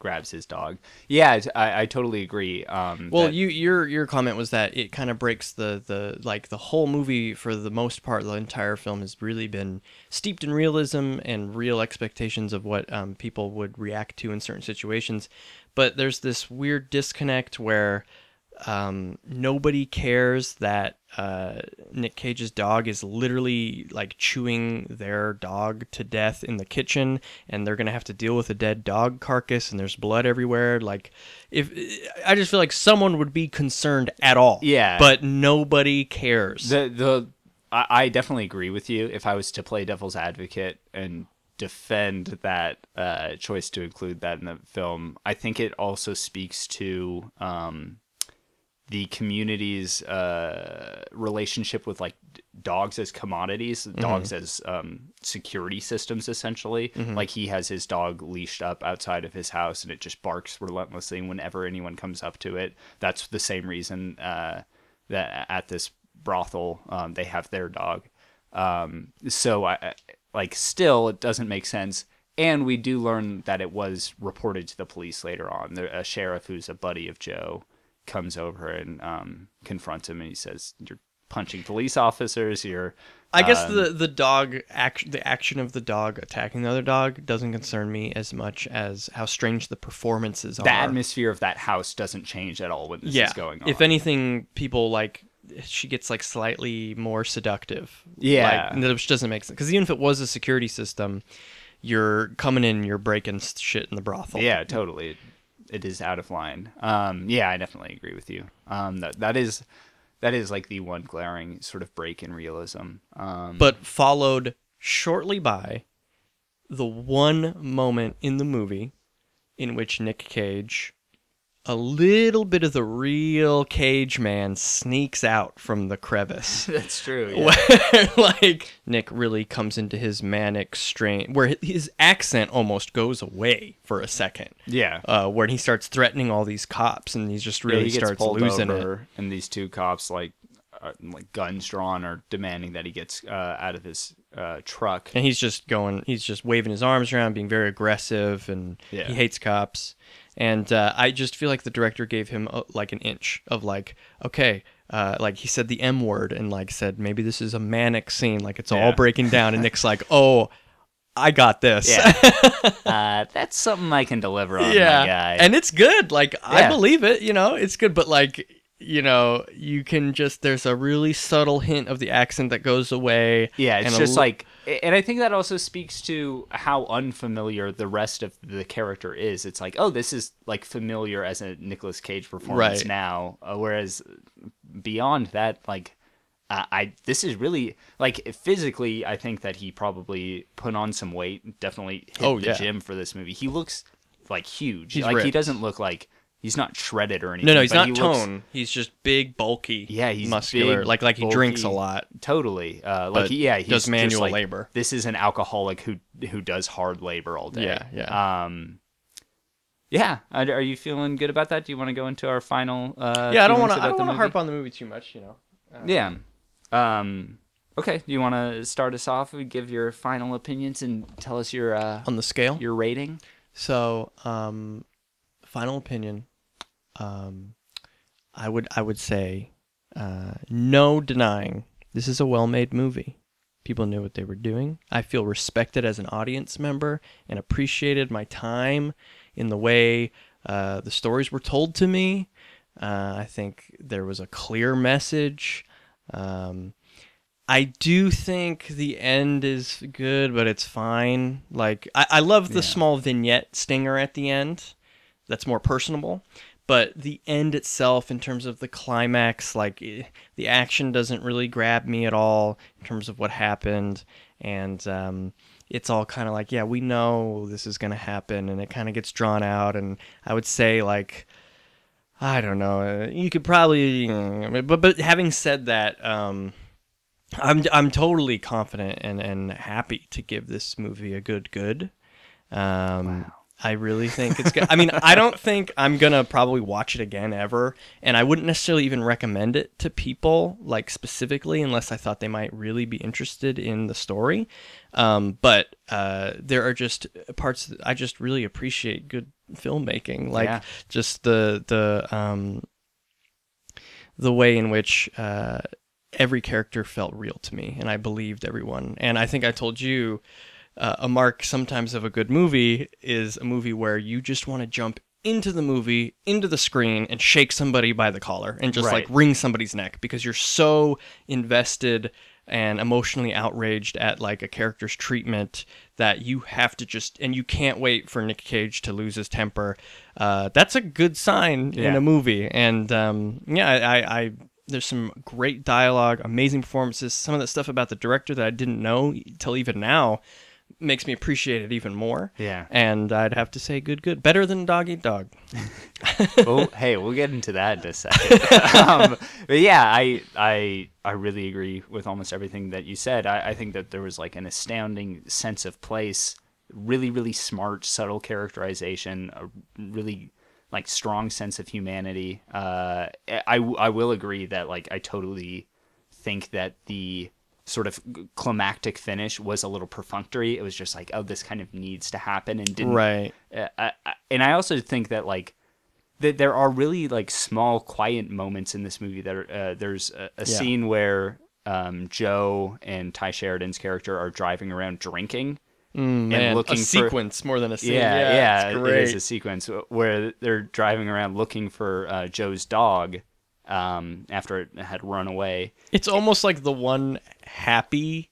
grabs his dog. Yeah, I, I totally agree. Um, Well, that- you your your comment was that it kind of breaks the the like the whole movie for the most part. The entire film has really been steeped in realism and real expectations of what um, people would react to in certain situations. But there's this weird disconnect where um, nobody cares that uh, Nick Cage's dog is literally like chewing their dog to death in the kitchen, and they're gonna have to deal with a dead dog carcass, and there's blood everywhere. Like, if I just feel like someone would be concerned at all, Yeah. but nobody cares. the the I, I definitely agree with you. If I was to play devil's advocate and defend that uh, choice to include that in the film, I think it also speaks to um, the community's uh, relationship with like dogs as commodities, dogs as um, security systems, essentially. Like he has his dog leashed up outside of his house, and it just barks relentlessly whenever anyone comes up to it. That's the same reason uh, that at this brothel um, they have their dog. Um, so I I- like still it doesn't make sense. And we do learn that it was reported to the police later on. There, a sheriff who's a buddy of Joe comes over and um, confronts him, and he says, "You're punching police officers. You're." I guess um, the the dog action the action of the dog attacking the other dog doesn't concern me as much as how strange the performances are. the atmosphere of that house doesn't change at all when this yeah. is going on. If anything, people like she gets like slightly more seductive. Yeah. like, which doesn't make sense because even if it was a security system, you're coming in, you're breaking shit in the brothel. Yeah, totally. It, is out of line. Um, yeah, I definitely agree with you. Um, that that is that is like the one glaring sort of break in realism. Um, but followed shortly by the one moment in the movie in which Nick Cage, a little bit of the real Cage man, sneaks out from the crevice. *laughs* that's true. Yeah. where *laughs* like Nick really comes into his manic strain, where his accent almost goes away for a second. yeah. Uh, where he starts threatening all these cops, and he just Yeah, really he starts losing it. and these two cops like uh, like guns drawn are demanding that he gets uh, out of his uh, truck. and he's just going he's just waving his arms around being very aggressive and Yeah. he hates cops and uh, i just feel like the director gave him uh like an inch of like okay uh, like he said the m word and like said maybe this is a manic scene like it's all breaking down. And nick's like *laughs* oh i got this. Yeah, *laughs* uh, that's something I can deliver on, yeah. my guy. and it's good. Like i believe it you know? It's good but like you know you can just there's a really subtle hint of the accent that goes away Yeah, it's just l- like, and I think that also speaks to how unfamiliar the rest of the character is. It's like, oh, this is like familiar as a Nicolas Cage performance Right. now, uh, whereas beyond that, like, uh, I this is really like physically, I think that he probably put on some weight. Definitely hit Oh, the yeah. gym for this movie. He looks like huge. He's like he doesn't look like he's not shredded or anything. no no he's not he looks- tone he's just big bulky Yeah, he's muscular big, like like he drinks a lot Totally. Uh, like he- yeah, he does manual like, labor. This is an alcoholic who who does hard labor all day. Yeah, yeah. Um, yeah. Are, you feeling good about that? Do you want to go into our final? Uh, yeah, I don't want to. I don't want to harp on the movie too much. You know. Yeah. Um. Okay. Do you want to start us off? and Give your final opinions and tell us your uh, On the scale. your rating. So, um, final opinion. Um, I would I would say, uh, no denying this is a well-made movie. People knew what they were doing. I feel respected as an audience member and appreciated my time in the way uh, the stories were told to me. Uh, I think there was a clear message. Um, I do think the end is good, but it's fine. Like I, I love the small vignette stinger at the end. That's more personable. But the end itself, in terms of the climax, like eh, the action doesn't really grab me at all in terms of what happened, and um, it's all kind of like, yeah, we know this is gonna happen, and it kind of gets drawn out, and I would say like. I don't know. uh, You could probably, mm, but but having said that, um, I'm I'm totally confident and and happy to give this movie a good good. Um, I really think it's good. I mean, I don't *laughs* think I'm gonna probably watch it again ever, and I wouldn't necessarily even recommend it to people like specifically unless I thought they might really be interested in the story. Um, but uh, there are just parts that I just really appreciate good filmmaking, like Yeah. just the the um, the way in which uh, every character felt real to me, and I believed everyone. And I think I told you uh, a mark sometimes of a good movie is a movie where you just want to jump into the movie, into the screen, and shake somebody by the collar and just like Right. wring somebody's neck because you're so invested and emotionally outraged at like a character's treatment that you have to just and you can't wait for Nick Cage to lose his temper. Uh, that's a good sign in a movie, and um, yeah, I, I, I there's some great dialogue, amazing performances. Some of the stuff about the director that I didn't know till even now makes me appreciate it even more. Yeah. and I'd have to say good, good, better than Dog Eat Dog. *laughs* oh, hey, we'll get into that in a second. *laughs* um, but yeah, I I I really agree with almost everything that you said. I, I think that there was like an astounding sense of place, really really smart, subtle characterization, a really like strong sense of humanity. Uh, I I will agree that like I totally think that the sort of climactic finish was a little perfunctory. It was just like, oh, this kind of needs to happen, and didn't Right. uh, I, I, and I also think that like that there are really like small quiet moments in this movie that are uh, there's a, a Yeah. scene where um, Joe and Tye Sheridan's character are driving around drinking Mm, man, looking a for- sequence more than a scene. yeah Yeah, yeah, great. is a sequence where they're driving around looking for uh, Joe's dog um, after it had run away It's almost like the one happy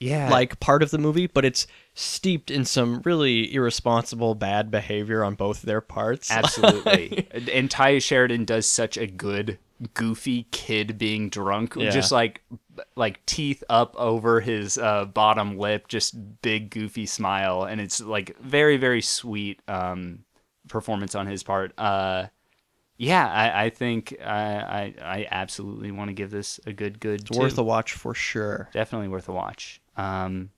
yeah like part of the movie, but it's steeped in some really irresponsible bad behavior on both their parts. Absolutely. *laughs* and Tye Sheridan does such a good goofy kid being drunk Yeah. just like like teeth up over his uh, bottom lip just big goofy smile and it's like very very sweet um performance on his part uh yeah i i think i i, I absolutely want to give this a good good it's worth a watch for sure. definitely worth a watch. Um,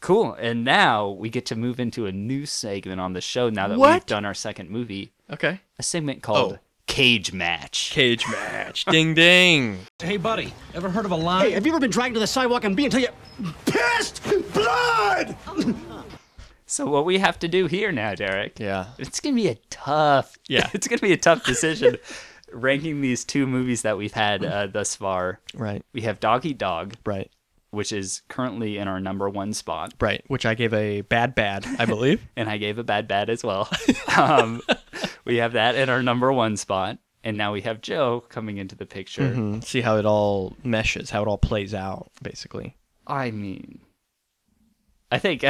cool. And now we get to move into a new segment on the show. Now that we've done our second movie, Okay. a segment called Oh. Cage Match. Cage match. *laughs* ding ding. Hey, buddy, ever heard of a line? Hey, have you ever been dragged to the sidewalk and beat until you pissed blood? *laughs* So what we have to do here now, Derik? Yeah. It's gonna be a tough. *laughs* Yeah. It's gonna be a tough decision. *laughs* ranking these two movies that we've had uh, thus far. Right. We have Dog Eat Dog, Right. which is currently in our number one spot. Right. Which I gave a bad bad, I believe. *laughs* and I gave a bad bad as well. um, we have that in our number one spot, and now we have Joe coming into the picture. Mhm. See how it all meshes, how it all plays out, basically. I mean, I think.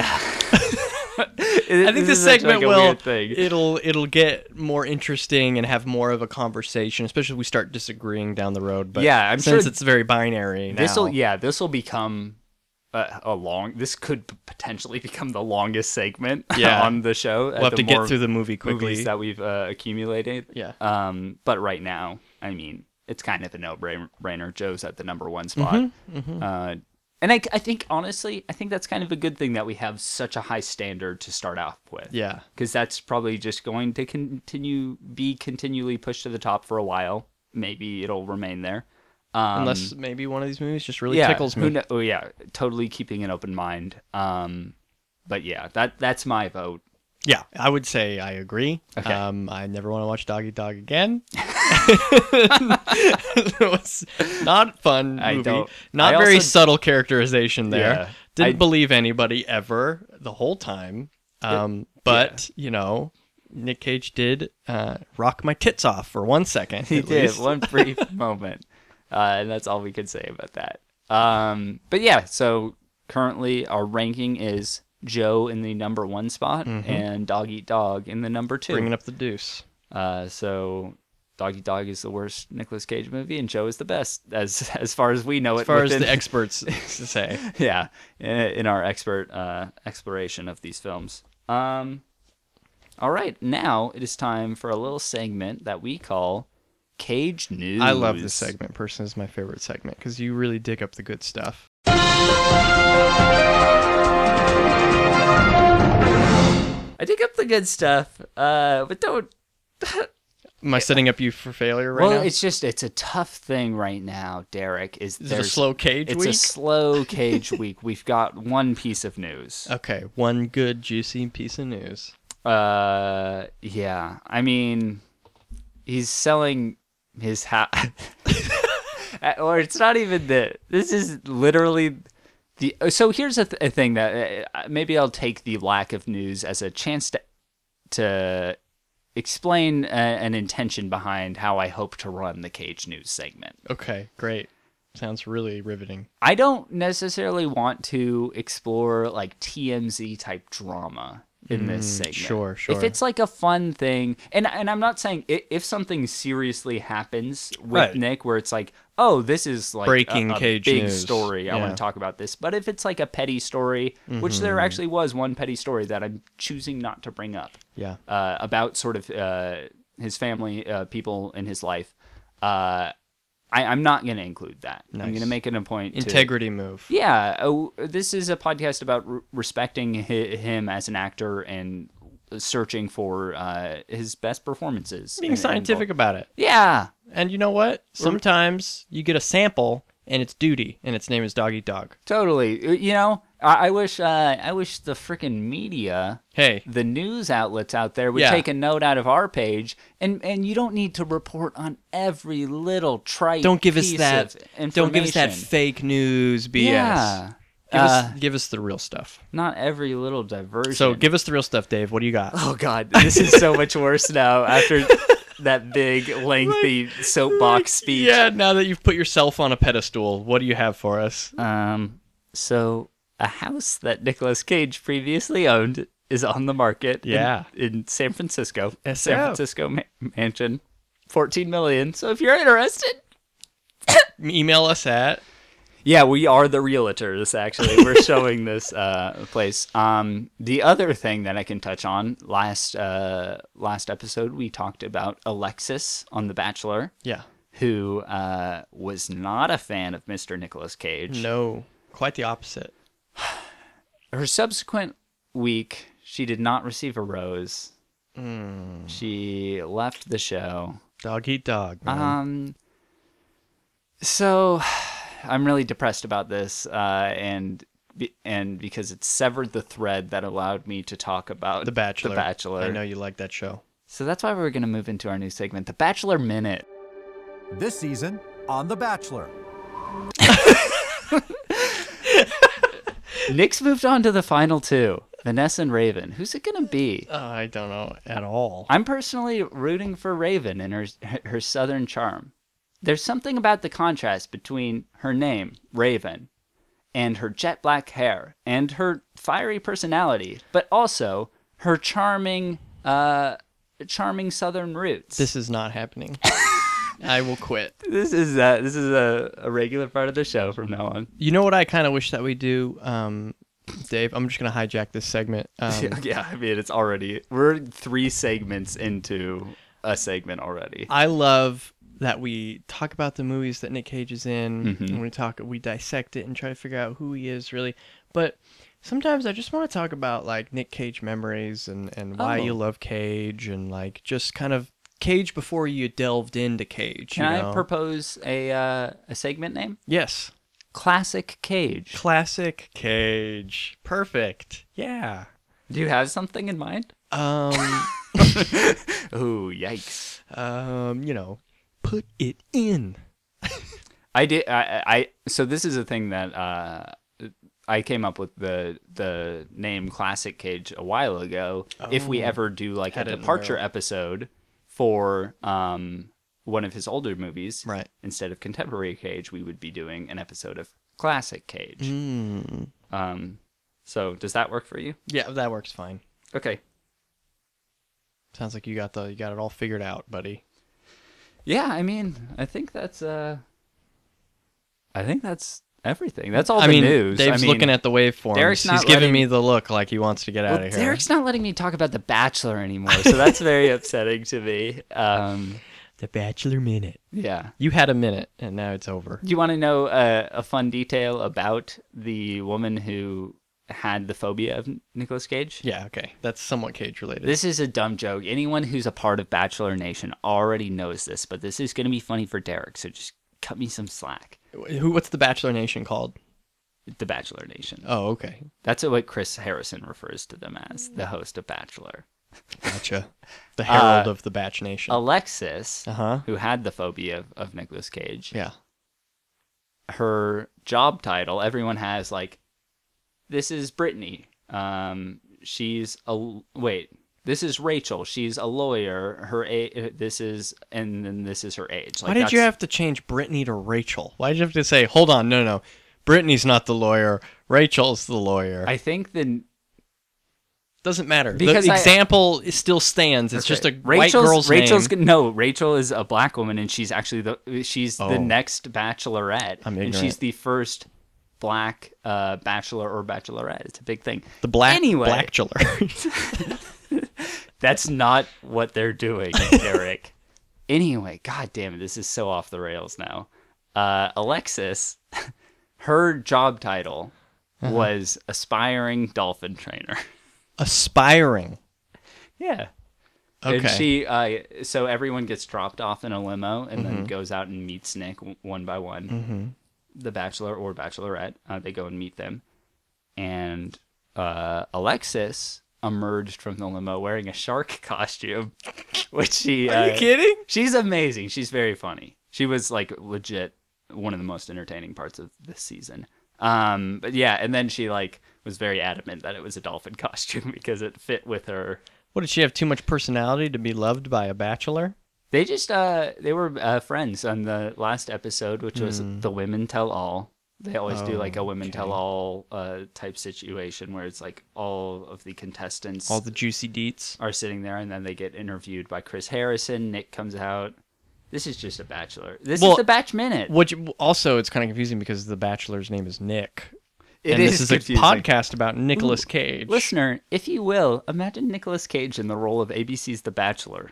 I I think this segment will it'll it'll get more interesting and have more of a conversation, especially if we start disagreeing down the road. But Yeah, I'm since sure it's very binary. This will yeah, this will become a, a long. This could potentially become the longest segment *laughs* Yeah. on the show. We'll have to get through the movie quickly. movies that we've uh, accumulated. Yeah. Um, but right now, I mean, it's kind of a no-brainer. Joe's at the number one spot. Mm-hmm, Uh, and I, I think honestly, I think that's kind of a good thing that we have such a high standard to start off with. Yeah. Because that's probably just going to continue be continually pushed to the top for a while. Maybe it'll remain there. Um, Unless maybe one of these movies just really yeah, tickles me. kno- oh yeah, totally keeping an open mind. Um, but yeah, that that's my vote. Yeah, I would say I agree. Okay. Um, I never want to watch Doggy Dog again. *laughs* *laughs* it was not fun I don't- Not I very also- subtle characterization there. Yeah, Didn't I- believe anybody ever the whole time. Um, but you know, Nick Cage did uh, rock my tits off for one second. He did least. one brief *laughs* moment, uh, and that's all we can say about that. Um, but yeah, so currently our ranking is Joe in the number one spot and Dog Eat Dog in the number two. bringing up the deuce. Uh, so Doggy Dog is the worst Nicolas Cage movie, and Joe is the best, as *laughs* as far as we know it. As far as the experts *laughs* say. yeah, in, in our expert uh, exploration of these films. Um, all right, now it is time for a little segment that we call Cage News. I love this segment. Personally, is my favorite segment because you really dig up the good stuff. I dig up the good stuff, uh, but don't. *laughs* Am I setting up you for failure right well, now? Well, it's just it's a tough thing right now, Derik. Is, Is it a slow cage week? It's a slow *laughs* cage week. We've got one piece of news. okay, one good juicy piece of news. Uh, yeah. I mean, he's selling his house, *laughs* or it's not even the. This is literally the. So here's a, th- a thing that uh, maybe I'll take the lack of news as a chance to to explain a, an intention behind how I hope to run the Cage News segment. Okay, great. Sounds really riveting. I don't necessarily want to explore like TMZ type drama in this mm, segment. Sure, sure, If it's like a fun thing, and and I'm not saying i- if something seriously happens with Right. Nick, where it's like, oh, this is like Breaking a, a Cage big news. story. I want Yeah. Mm-hmm. to talk about this. But if it's like a petty story, which there actually was one petty story that I'm choosing not to bring up Yeah. uh, about sort of uh, his family, uh, people in his life. Uh, I, I'm not going to include that. I'm going to make it a point. to- Integrity move. yeah, oh, this is a podcast about re- respecting hi- him as an actor and searching for uh, his best performances. Being scientific about it. yeah, And you know what? Sometimes you get a sample and it's duty and its name is Doggy Dog. totally. Uh, You know, I, I wish uh, I wish the freaking media, Hey, the news outlets out there, would Yeah. take a note out of our page, and and you don't need to report on every little trite. don't give us piece that of don't give us that information. fake news BS. Yeah. Give Uh, us give us the real stuff. not every little diversion. So give us the real stuff, Dave. What do you got? Oh God, this is so much worse now after *laughs* that big, *laughs* lengthy soapbox speech. Yeah, now that you've put yourself on a pedestal, what do you have for us? Um. So a house that Nicolas Cage previously owned is on the market. Yeah. In, San Francisco. San Francisco ma- mansion, fourteen million. So if you're interested. *coughs* Email us at Yeah, we are the realtors. Actually, we're *laughs* showing this uh, place. Um, the other thing that I can touch on last uh, last episode, we talked about Alexis on The Bachelor, yeah. who uh, was not a fan of Mr. Nicolas Cage. No, quite the opposite. *sighs* Her subsequent week, she did not receive a rose. Hmm. She left the show. Dog eat dog. Man. Um. So, I'm really depressed about this, uh, and and because it severed the thread that allowed me to talk about the Bachelor. The Bachelor. I know you like that show. So that's why we're gonna move into our new segment, the Bachelor Minute. This season on The Bachelor. *laughs* Nick's moved on to the final two, Vanessa and Raven. Who's it gonna be? Uh, I don't know at all. I'm personally rooting for Raven and her her southern charm. There's something about the contrast between her name, Raven, and her jet black hair and her fiery personality, but also her charming uh charming southern roots. This is not happening. *laughs* I will quit. this is uh, this is a, a regular part of the show from now on. You know what I kind of wish that we do, um, Dave? I'm just gonna hijack this segment. Um, *laughs* yeah, I mean it's already we're three segments into a segment already. I love that we talk about the movies that Nick Cage is in, Mm-hmm. and we talk, we dissect it and try to figure out who he is really. But sometimes I just want to talk about like Nick Cage memories and and why you Oh. love Cage and like just kind of Cage before you delved into Cage. Can you I know? propose a uh, a segment name? yes, Classic Cage. classic Cage, perfect. Yeah. Do you have something in mind? Um, *laughs* *laughs* Oh, yikes! um, you know, put it in. I did. I, I. So this is a thing that uh, I came up with the the name Classic Cage a while ago. If we ever do like a Had it in departure episode for um one of his older movies, Right. Instead of contemporary Cage, we would be doing an episode of Classic Cage. Mm. Um. So does that work for you? Yeah, that works fine. Okay. Sounds like you got the you got it all figured out, buddy. Yeah, I mean, I think that's uh, I think that's everything. That's all I the mean, news. Dave's I mean, looking at the waveforms. Derik's He's not giving me the look like he wants to get well, out of here. Derik's not letting me talk about The Bachelor anymore, so that's *laughs* very upsetting to me. Um, the Bachelor minute. yeah. You had a minute, and now it's over. Do you want to know uh, a fun detail about the woman who had the phobia of Nicolas Cage? Yeah, okay, that's somewhat cage related. This is a dumb joke. Anyone who's a part of Bachelor Nation already knows this, but this is going to be funny for Derik, so just cut me some slack. Who? What's the Bachelor Nation called? The Bachelor Nation. Oh, okay, That's what Chris Harrison refers to them as, the host of Bachelor. gotcha. *laughs* The herald Uh, of the Batch Nation. Alexis, Uh huh. who had the phobia of, of Nicolas Cage, Yeah. her job title, everyone has like, this is Brittany. Um, she's a wait. This is Rachel. She's a lawyer. Her a this is and then this is her age. Why did you have to change Brittany to Rachel? Why did you have to say, hold on, no, no, Brittany's not the lawyer, Rachel's the lawyer? I think the Doesn't matter. Because the I- example still stands. It's just a Okay. white Rachel's, girl's Rachel's name. g- no. Rachel is a black woman, and she's actually the she's Oh. the next Bachelorette, I'm and she's the first black uh, bachelor or bachelorette. It's a big thing. The black Anyway. blackchiller. *laughs* That's not what they're doing, Derik. *laughs* anyway, god damn it, this is so off the rails now. Uh, Alexis, *laughs* her job title Uh-huh. was aspiring dolphin trainer. Aspiring. yeah. Okay. And she, uh, so everyone gets dropped off in a limo and Mm-hmm. then goes out and meets Nick one by one. The bachelor or bachelorette, uh, they go and meet them. And uh, Alexis emerged from the limo wearing a shark *laughs* costume, which she. Are you uh, kidding? She's amazing. She's very funny. She was like legit one of the most entertaining parts of this season. Um, but yeah, and then she like was very adamant that it was a dolphin *laughs* costume because it fit with her What did she have too much personality to be loved by a bachelor? They just uh they were uh, friends on the last episode, which was Hmm. the women tell all. They always do like a women Okay. tell all uh type situation where it's like all of the contestants All the juicy deets. are sitting there and then they get interviewed by Chris Harrison. Nick comes out. This is just a bachelor. This Well, is the batch minute. Which also it's kind of confusing because the bachelor's name is Nick. It and is this is a podcast about Nicolas Cage. Listener, if you will, imagine Nicolas Cage in the role of ABC's The Bachelor.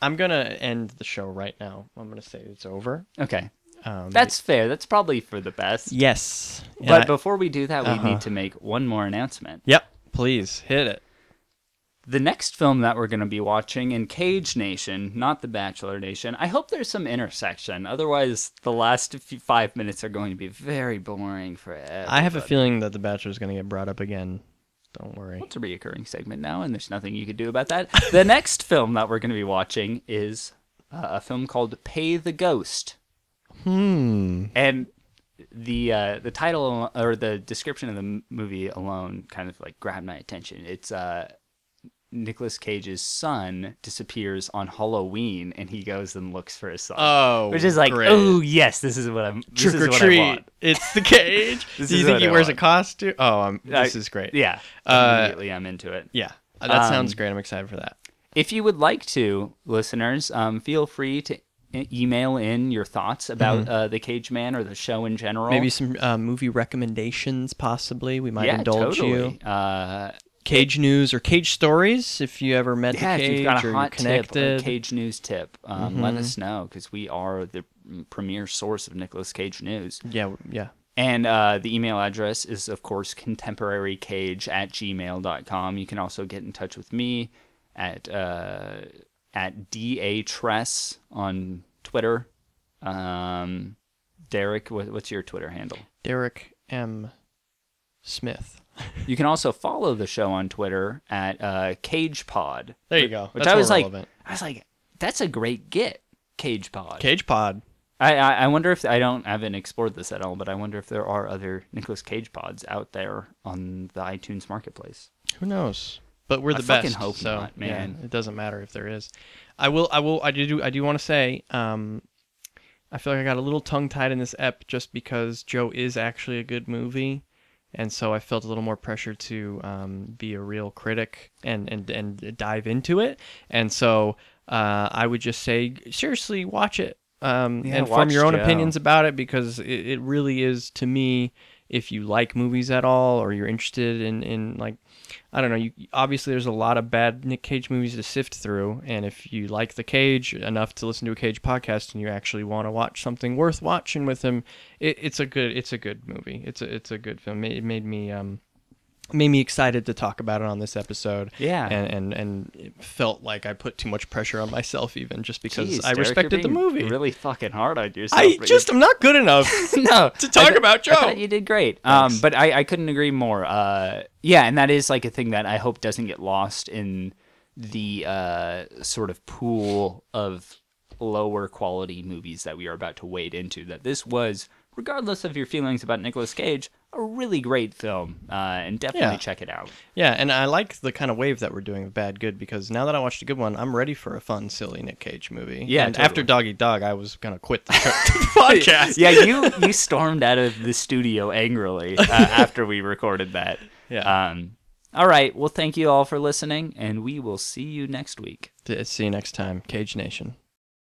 I'm gonna end the show right now. I'm gonna say it's over. Okay. Um, That's fair. That's probably for the best. yes. And But I- before we do that, we Uh-huh. need to make one more announcement. yep. Please hit it. The next film that we're going to be watching in Cage Nation, not The Bachelor Nation, I hope there's some intersection. Otherwise, the last few, five minutes are going to be very boring for. I have a feeling that the Bachelor is gonna get brought up again. Don't worry. It's a reoccurring segment now, and there's nothing you could do about that. the *laughs* next film that we're going to be watching is uh, a film called Pay the Ghost. Hmm. And the uh, the title or the description of the movie alone kind of like grabbed my attention. It's uh, Nicolas Cage's son disappears on Halloween, and he goes and looks for his son. Oh, which is like, great. oh yes, this is what I'm. This Trick is or treat. want. *laughs* It's the cage. Do you think he I wears a costume? Oh, um, this I- is great. Yeah, Uh, immediately I'm into it. Yeah. Uh, That sounds Um, great. I'm excited for that. If you would like to, listeners, um, feel free to email in your thoughts about uh, the Cage Man or the show in general. Mm-hmm. Maybe some uh, movie recommendations, possibly. We might yeah, indulge totally. you. Uh, Cage news or Cage stories, if you ever met yeah, the if Cage you've got a hot connected. Mm-hmm. a Cage News tip, um, let us know because we are the premier source of Nicolas Cage news. Yeah, yeah. And uh, the email address is, of course, contemporarycage at gmail.com. You can also get in touch with me at uh, at datress on Twitter. Um, Derik, what, what's your Twitter handle? Derik M. Smith. You can also follow the show on Twitter at uh, CagePod. There you go. Which That's I was like, relevant. I was like, that's a great get, CagePod. Cage Pod. I, I I wonder if I don't I haven't explored this at all, but I wonder if there are other Nicolas Cage pods out there on the iTunes marketplace. Who knows? But we're the fucking best. hope so, not, man. Yeah, it doesn't matter if there is. I will. I will. I do. I do want to say. Um, I feel like I got a little tongue tied in this ep just because Joe is actually a good movie, and so I felt a little more pressure to um, be a real critic and and and dive into it. And so uh, I would just say, seriously, watch it um, Yeah, and form your own Joe. opinions about it because it, it really is to me. If you like movies at all, or you're interested in, in like, I don't know, you obviously there's a lot of bad Nick Cage movies to sift through, and if you like the Cage enough to listen to a Cage podcast and you actually want to watch something worth watching with him, it, it's a good it's a good movie. It's a it's a good film. It made me um made me excited to talk about it on this episode. Yeah. and and and it felt like I put too much pressure on myself even just because Jeez, I Derik, respected the movie. Really fucking hard on yourself. I just you- I'm not good enough. *laughs* no to talk thought- about Joe. you did great. Um, but I, I couldn't agree more. Uh, yeah, and that is like a thing that I hope doesn't get lost in the uh, sort of pool of lower quality movies that we are about to wade into. That this was, regardless of your feelings about Nicolas Cage, a really great film, uh, and definitely Yeah. check it out. Yeah, and I like the kind of wave that we're doing of bad good because now that I watched a good one, I'm ready for a fun, silly Nick Cage movie. Yeah, and totally. after Doggy Dog, I was gonna quit the, *laughs* *laughs* podcast. yeah, you you stormed out of the studio angrily uh, *laughs* after we recorded that. Yeah. Um, all right. Well, thank you all for listening, and we will see you next week. See you next time, Cage Nation.